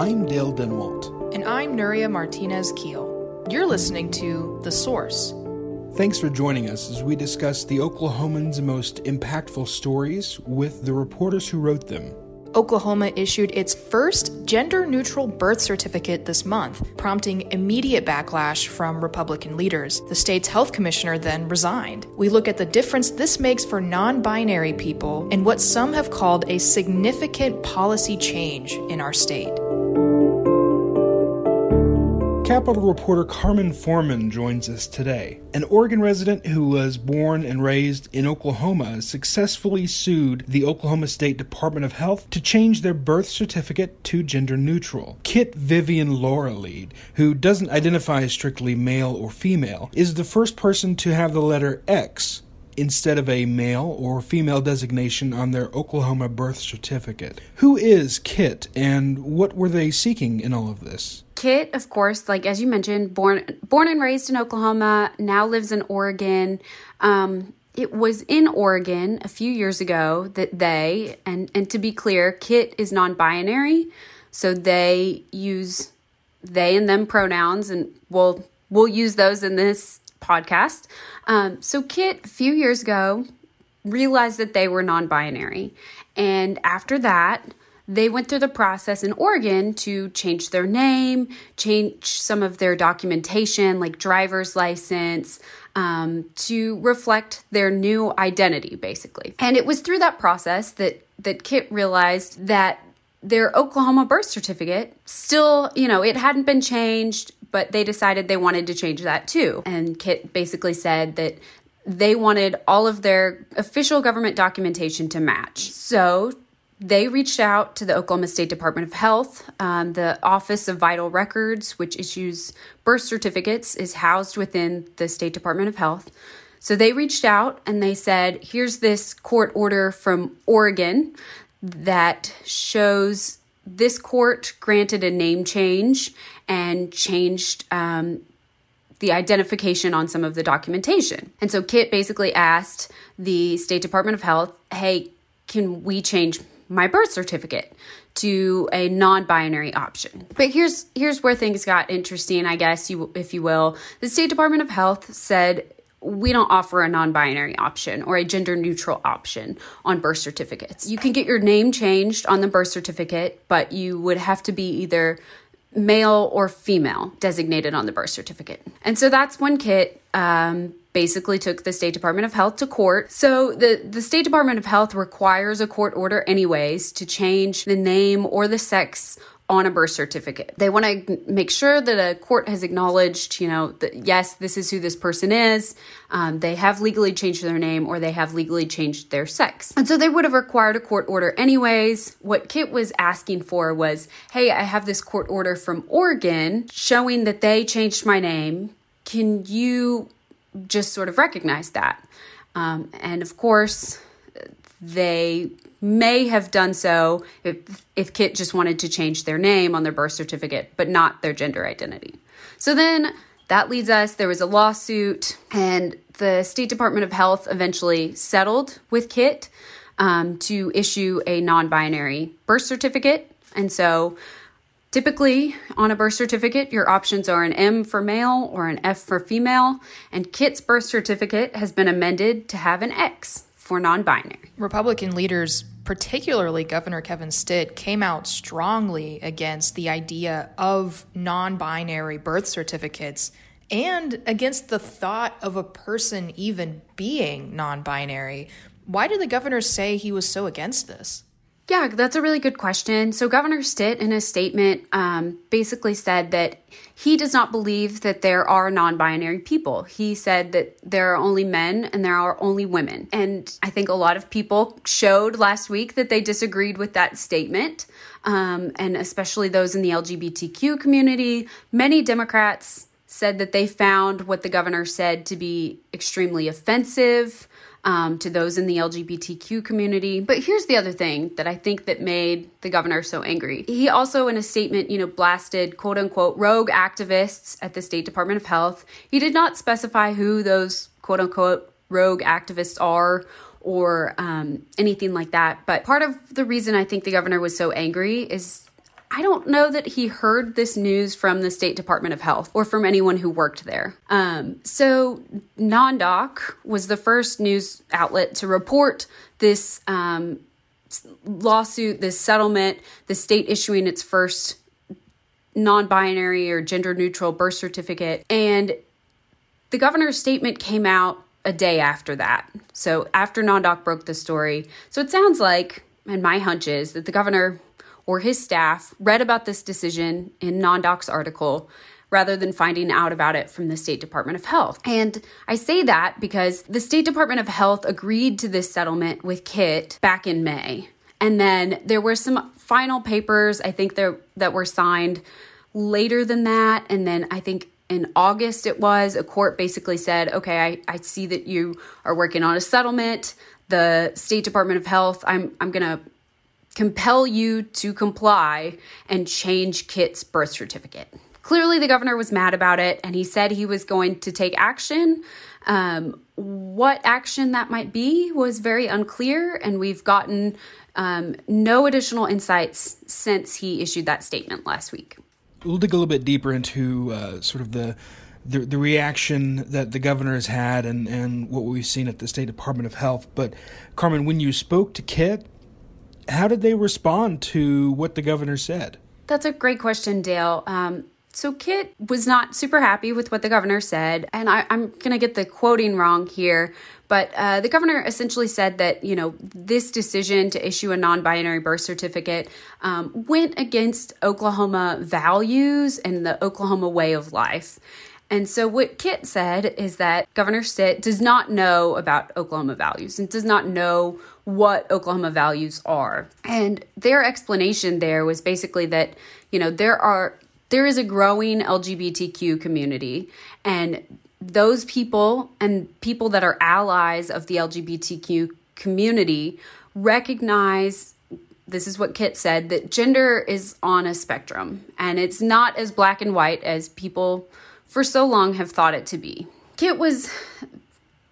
I'm Dale Denwalt. And I'm Nuria Martinez Keel. You're listening to The Source. Thanks for joining us as we discuss the Oklahoman's most impactful stories with the reporters who wrote them. Oklahoma issued its first gender neutral birth certificate this month, prompting immediate backlash from Republican leaders. The state's health commissioner then resigned. We look at the difference this makes for non binary people and what some have called a significant policy change in our state. Capitol reporter Carmen Forman joins us today. An Oregon resident who was born and raised in Oklahoma successfully sued the Oklahoma State Department of Health to change their birth certificate to gender neutral. Kit Vivian Lorelied, who doesn't identify as strictly male or female, is the first person to have the letter X instead of a male or female designation on their Oklahoma birth certificate. Who is Kit and what were they seeking in all of this? Kit, of course, like as you mentioned, born born and raised in Oklahoma, now lives in Oregon. Um, it was in Oregon a few years ago that they and and to be clear, Kit is non-binary, so they use they and them pronouns, and we'll we'll use those in this podcast. Um, so Kit, a few years ago, realized that they were non binary. And after that, they went through the process in Oregon to change their name, change some of their documentation, like driver's license, um, to reflect their new identity, basically. And it was through that process that that Kit realized that their Oklahoma birth certificate still, you know, it hadn't been changed but they decided they wanted to change that too. And Kit basically said that they wanted all of their official government documentation to match. So they reached out to the Oklahoma State Department of Health. Um, the Office of Vital Records, which issues birth certificates, is housed within the State Department of Health. So they reached out and they said, here's this court order from Oregon that shows this court granted a name change and changed um, the identification on some of the documentation. And so Kit basically asked the State Department of Health, hey, can we change my birth certificate to a non-binary option. But here's here's where things got interesting, I guess you if you will. The State Department of Health said we don't offer a non binary option or a gender neutral option on birth certificates. You can get your name changed on the birth certificate, but you would have to be either male or female designated on the birth certificate. And so that's when Kit um, basically took the State Department of Health to court. So the, the State Department of Health requires a court order, anyways, to change the name or the sex on a birth certificate. They want to make sure that a court has acknowledged, you know, that yes, this is who this person is. Um, they have legally changed their name or they have legally changed their sex. And so they would have required a court order anyways. What Kit was asking for was, hey, I have this court order from Oregon showing that they changed my name. Can you just sort of recognize that? Um, and of course, they may have done so if, if Kit just wanted to change their name on their birth certificate, but not their gender identity. So then that leads us, there was a lawsuit, and the State Department of Health eventually settled with Kit um, to issue a non binary birth certificate. And so Typically, on a birth certificate, your options are an M for male or an F for female, and Kit's birth certificate has been amended to have an X for non binary. Republican leaders, particularly Governor Kevin Stitt, came out strongly against the idea of non binary birth certificates and against the thought of a person even being non binary. Why did the governor say he was so against this? Yeah, that's a really good question. So, Governor Stitt, in a statement, um, basically said that he does not believe that there are non binary people. He said that there are only men and there are only women. And I think a lot of people showed last week that they disagreed with that statement, um, and especially those in the LGBTQ community. Many Democrats said that they found what the governor said to be extremely offensive um, to those in the LGBTQ community. But here's the other thing that I think that made the governor so angry. He also, in a statement, you know, blasted quote unquote rogue activists at the State Department of Health. He did not specify who those quote unquote rogue activists are or um, anything like that. But part of the reason I think the governor was so angry is I don't know that he heard this news from the State Department of Health or from anyone who worked there. Um, so, NonDoc was the first news outlet to report this um, lawsuit, this settlement, the state issuing its first non binary or gender neutral birth certificate. And the governor's statement came out a day after that. So after NonDoc broke the story. So it sounds like, and my hunch is, that the governor or his staff read about this decision in NonDoc's article rather than finding out about it from the State Department of Health. And I say that because the State Department of Health agreed to this settlement with KIT back in May. And then there were some final papers, I think there that were signed later than that. And then I think in August it was, a court basically said, okay, I, I see that you are working on a settlement. The State Department of Health, I'm I'm gonna compel you to comply and change KIT's birth certificate. Clearly, the governor was mad about it and he said he was going to take action. Um, what action that might be was very unclear, and we've gotten um, no additional insights since he issued that statement last week. We'll dig a little bit deeper into uh, sort of the, the, the reaction that the governor has had and, and what we've seen at the State Department of Health. But Carmen, when you spoke to KIT, how did they respond to what the governor said? That's a great question, Dale. Um, so KIT was not super happy with what the governor said, and I, am going to get the quoting wrong here, but uh, the governor essentially said that you know this decision to issue a non-binary birth certificate um, went against Oklahoma values and the Oklahoma way of life. And so, what KIT said is that Governor Stitt does not know about Oklahoma values and does not know what Oklahoma values are. And their explanation there was basically that, you know, there are there is a growing LGBTQ community and those people and people that are allies of the LGBTQ community recognize this is what KIT said that gender is on a spectrum and it's not as black and white as people for so long have thought it to be. KIT was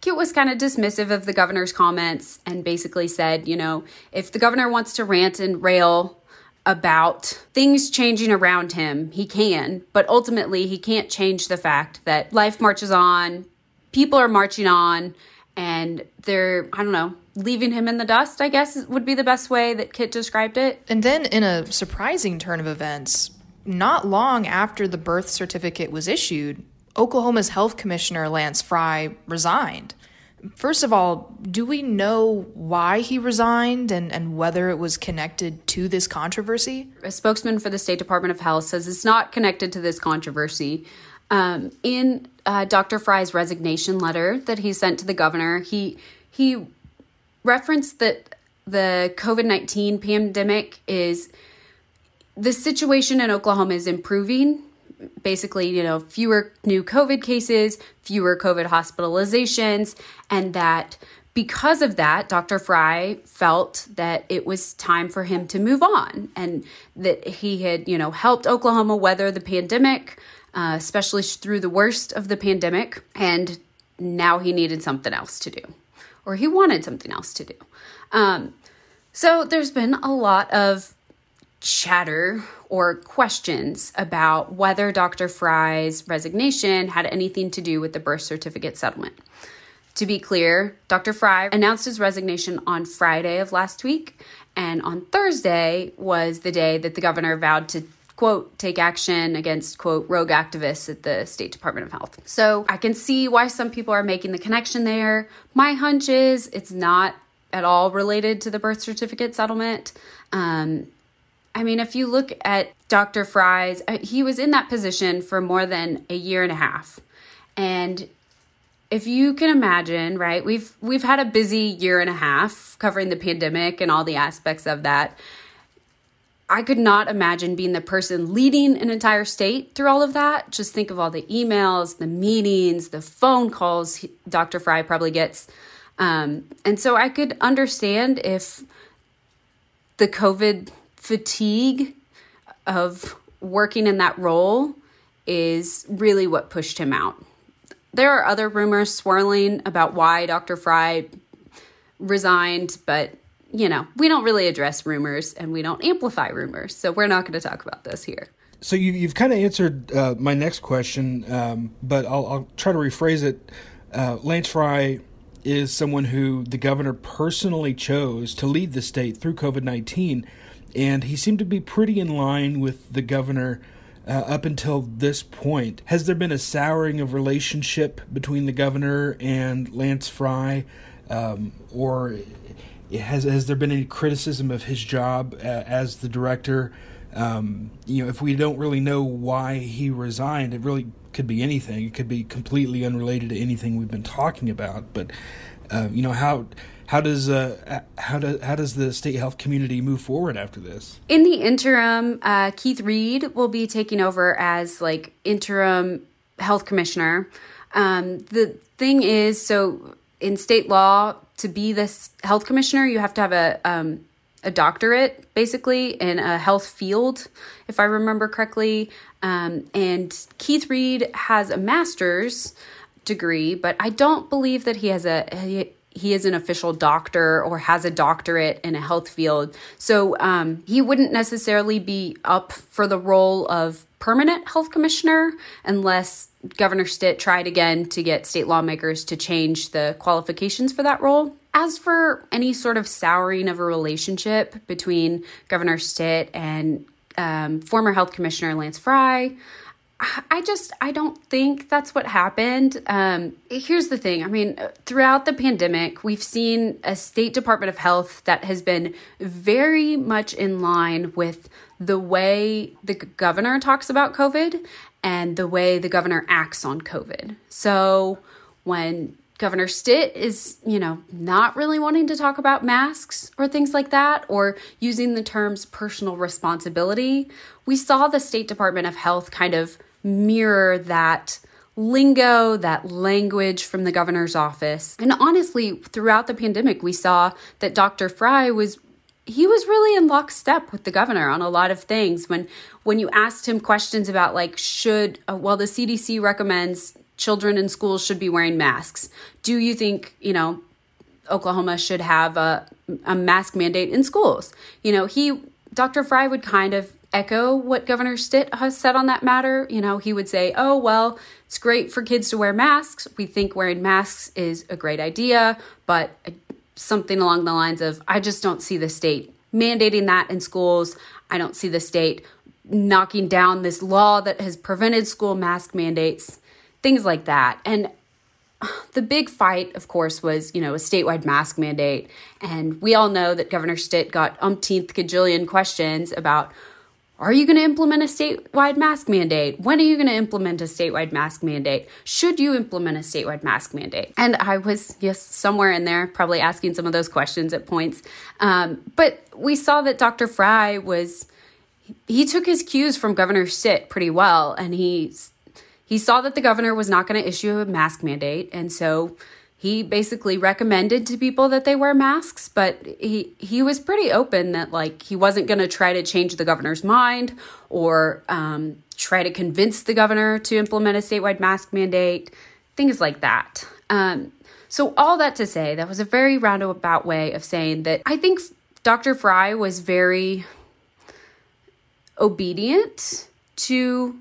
KIT was kind of dismissive of the governor's comments and basically said, you know, if the governor wants to rant and rail about things changing around him, he can, but ultimately he can't change the fact that life marches on, people are marching on, and they're, I don't know, leaving him in the dust, I guess would be the best way that KIT described it. And then, in a surprising turn of events, not long after the birth certificate was issued, Oklahoma's health commissioner, Lance Frye, resigned. First of all, do we know why he resigned and, and whether it was connected to this controversy? A spokesman for the State Department of Health says it's not connected to this controversy. Um, in uh, Dr. Frye's resignation letter that he sent to the governor, he he referenced that the COVID nineteen pandemic is the situation in Oklahoma is improving basically, you know, fewer new COVID cases, fewer COVID hospitalizations, and that because of that, Dr. Frye felt that it was time for him to move on and that he had, you know, helped Oklahoma weather the pandemic, uh, especially through the worst of the pandemic. And now he needed something else to do, or he wanted something else to do. Um, so there's been a lot of chatter or questions about whether Dr. Frye's resignation had anything to do with the birth certificate settlement. To be clear, Dr. Frye announced his resignation on Friday of last week, and on Thursday was the day that the governor vowed to quote take action against quote rogue activists at the State Department of Health. So I can see why some people are making the connection there. My hunch is it's not at all related to the birth certificate settlement. Um, I mean, if you look at Dr. Frye's, uh, he was in that position for more than a year and a half. And if you can imagine, right? We've we've had a busy year and a half covering the pandemic and all the aspects of that. I could not imagine being the person leading an entire state through all of that. Just think of all the emails, the meetings, the phone calls Dr. Frye probably gets. Um, and so I could understand if the COVID fatigue of working in that role is really what pushed him out. There are other rumors swirling about why Dr. Frye resigned, but you know, we don't really address rumors and we don't amplify rumors. So we're not going to talk about this here. So you, you've kind of answered uh, my next question, um, but I'll, I'll, try to rephrase it. Uh, Lance Frye is someone who the governor personally chose to lead the state through COVID 19, and he seemed to be pretty in line with the governor. Uh, up until this point, has there been a souring of relationship between the governor and Lance Frye, um, or has has there been any criticism of his job uh, as the director? Um, you know, if we don't really know why he resigned, it really could be anything. It could be completely unrelated to anything we've been talking about. But uh, you know how how does uh, how does how does the state health community move forward after this? In the interim, uh, Keith Reed will be taking over as like interim health commissioner. Um, the thing is, so in state law, to be this health commissioner, you have to have a um, a doctorate basically in a health field, if I remember correctly. Um, and Keith Reed has a master's degree, but I don't believe that he has a he, he is an official doctor or has a doctorate in a health field. So um, he wouldn't necessarily be up for the role of permanent health commissioner unless Governor Stitt tried again to get state lawmakers to change the qualifications for that role. As for any sort of souring of a relationship between Governor Stitt and um, former health commissioner Lance Frye, I just I don't think that's what happened. Um, here's the thing. I mean, throughout the pandemic, we've seen a state Department of Health that has been very much in line with the way the governor talks about COVID and the way the governor acts on COVID. So when Governor Stitt is, you know, not really wanting to talk about masks or things like that, or using the terms personal responsibility. We saw the State Department of Health kind of mirror that lingo, that language from the governor's office. And honestly, throughout the pandemic, we saw that Dr. Frye was he was really in lockstep with the governor on a lot of things when when you asked him questions about like should uh, well the CDC recommends children in schools should be wearing masks. Do you think, you know, Oklahoma should have a, a mask mandate in schools? You know, he, Dr. Frye would kind of echo what Governor Stitt has said on that matter. You know, he would say, oh, well, it's great for kids to wear masks. We think wearing masks is a great idea, but uh, something along the lines of, I just don't see the state mandating that in schools. I don't see the state knocking down this law that has prevented school mask mandates things like that. And the big fight, of course, was, you know, a statewide mask mandate. And we all know that Governor Stitt got umpteenth gajillion questions about are you going to implement a statewide mask mandate? When are you going to implement a statewide mask mandate? Should you implement a statewide mask mandate? And I was, yes, somewhere in there, probably asking some of those questions at points. Um, but we saw that Dr. Frye was, he took his cues from Governor Stitt pretty well. And he he saw that the governor was not going to issue a mask mandate, and so he basically recommended to people that they wear masks, but he he was pretty open that like he wasn't going to try to change the governor's mind or um, try to convince the governor to implement a statewide mask mandate, things like that. Um, so all that to say, that was a very roundabout way of saying that I think Dr. Frye was very obedient to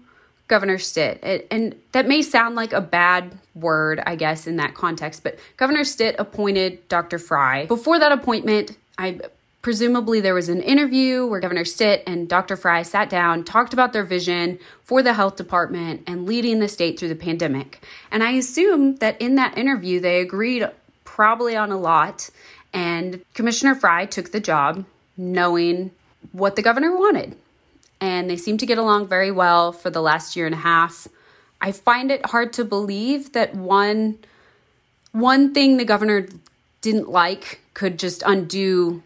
Governor Stitt. It, and that may sound like a bad word, I guess, in that context, but Governor Stitt appointed Dr. Frye. Before that appointment, I presumably there was an interview where Governor Stitt and Dr. Frye sat down, talked about their vision for the health department and leading the state through the pandemic. And I assume that in that interview, they agreed probably on a lot. And Commissioner Frye took the job knowing what the governor wanted and they seem to get along very well for the last year and a half. I find it hard to believe that one one thing the governor didn't like could just undo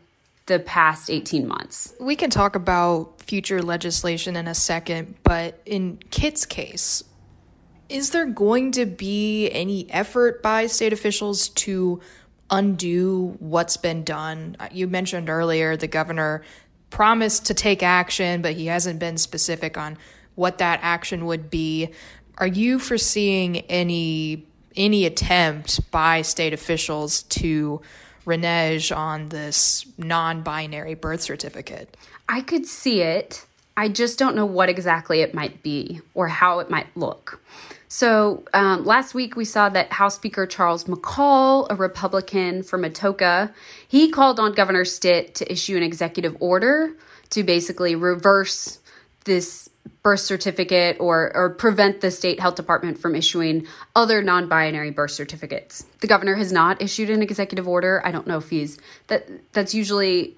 the past 18 months. We can talk about future legislation in a second, but in Kit's case, is there going to be any effort by state officials to undo what's been done? You mentioned earlier the governor promised to take action, but he hasn't been specific on what that action would be. Are you foreseeing any any attempt by state officials to renege on this non binary birth certificate. I could see it. I just don't know what exactly it might be or how it might look. So um, last week we saw that House Speaker Charles McCall, a Republican from Atoka, he called on Governor Stitt to issue an executive order to basically reverse this birth certificate or, or prevent the state health department from issuing other non-binary birth certificates. The governor has not issued an executive order. I don't know if he's that that's usually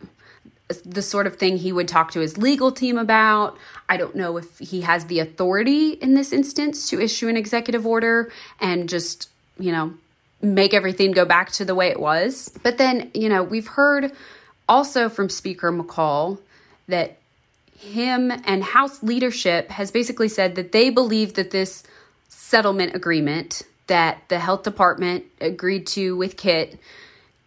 the sort of thing he would talk to his legal team about. I don't know if he has the authority in this instance to issue an executive order and just, you know, make everything go back to the way it was. But then, you know, we've heard also from Speaker McCall that him and House leadership has basically said that they believe that this settlement agreement that the health department agreed to with Kit,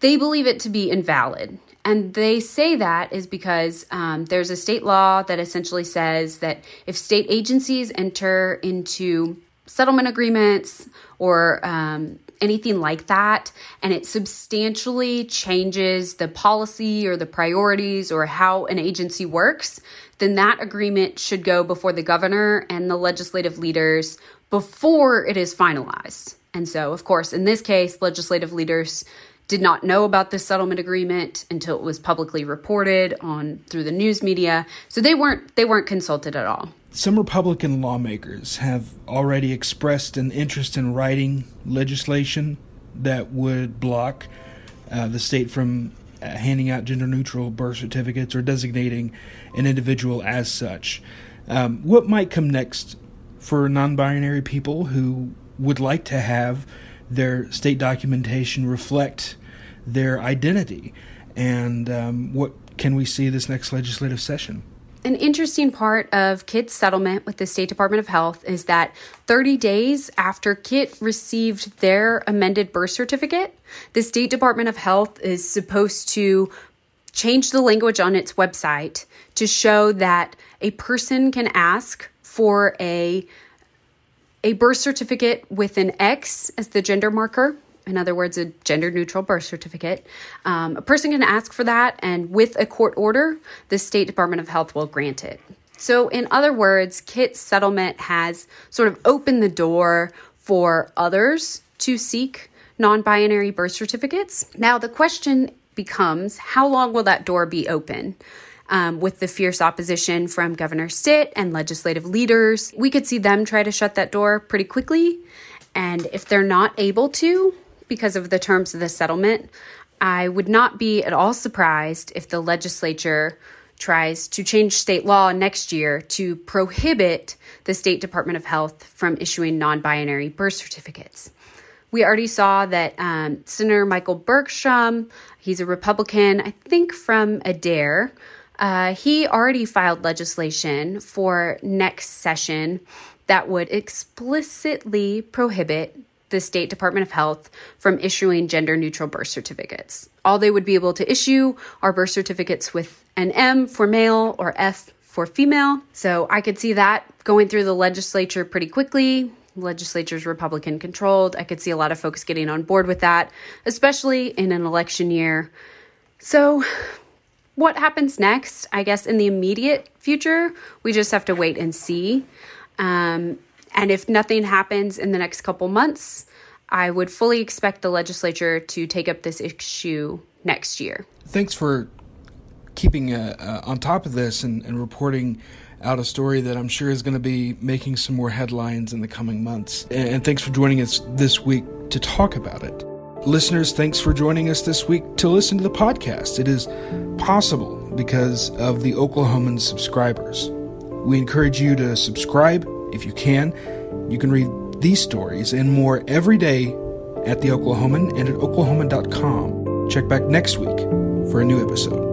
they believe it to be invalid. And they say that is because um, there's a state law that essentially says that if state agencies enter into settlement agreements or um, anything like that, and it substantially changes the policy or the priorities or how an agency works, then that agreement should go before the governor and the legislative leaders before it is finalized. And so, of course, in this case, legislative leaders did not know about this settlement agreement until it was publicly reported on through the news media. So they weren't they weren't consulted at all. Some Republican lawmakers have already expressed an interest in writing legislation that would block uh, the state from uh, handing out gender neutral birth certificates or designating an individual as such. Um, what might come next for non binary people who would like to have their state documentation reflect their identity? And um, what can we see this next legislative session? An interesting part of Kit's settlement with the State Department of Health is that 30 days after Kit received their amended birth certificate, the State Department of Health is supposed to change the language on its website to show that a person can ask for a a birth certificate with an X as the gender marker in other words, a gender neutral birth certificate. Um, a person can ask for that, and with a court order, the State Department of Health will grant it. So, in other words, Kit's settlement has sort of opened the door for others to seek non binary birth certificates. Now, the question becomes how long will that door be open? Um, with the fierce opposition from Governor Stitt and legislative leaders, we could see them try to shut that door pretty quickly. And if they're not able to, because of the terms of the settlement, I would not be at all surprised if the legislature tries to change state law next year to prohibit the State Department of Health from issuing non binary birth certificates. We already saw that um, Senator Michael Bergstrom, he's a Republican, I think from Adair, uh, he already filed legislation for next session that would explicitly prohibit the State Department of Health from issuing gender neutral birth certificates. All they would be able to issue are birth certificates with an M for male or F for female. So I could see that going through the legislature pretty quickly. Legislature's Republican controlled. I could see a lot of folks getting on board with that, especially in an election year. So, what happens next? I guess in the immediate future, we just have to wait and see. Um, and if nothing happens in the next couple months, I would fully expect the legislature to take up this issue next year. Thanks for keeping uh, uh, on top of this and, and, reporting out a story that I'm sure is going to be making some more headlines in the coming months. And, and thanks for joining us this week to talk about it. Listeners, thanks for joining us this week to listen to the podcast. It is possible because of the Oklahoman subscribers. We encourage you to subscribe if you can, you can read these stories and more every day at The Oklahoman and at oklahoman.com. Check back next week for a new episode.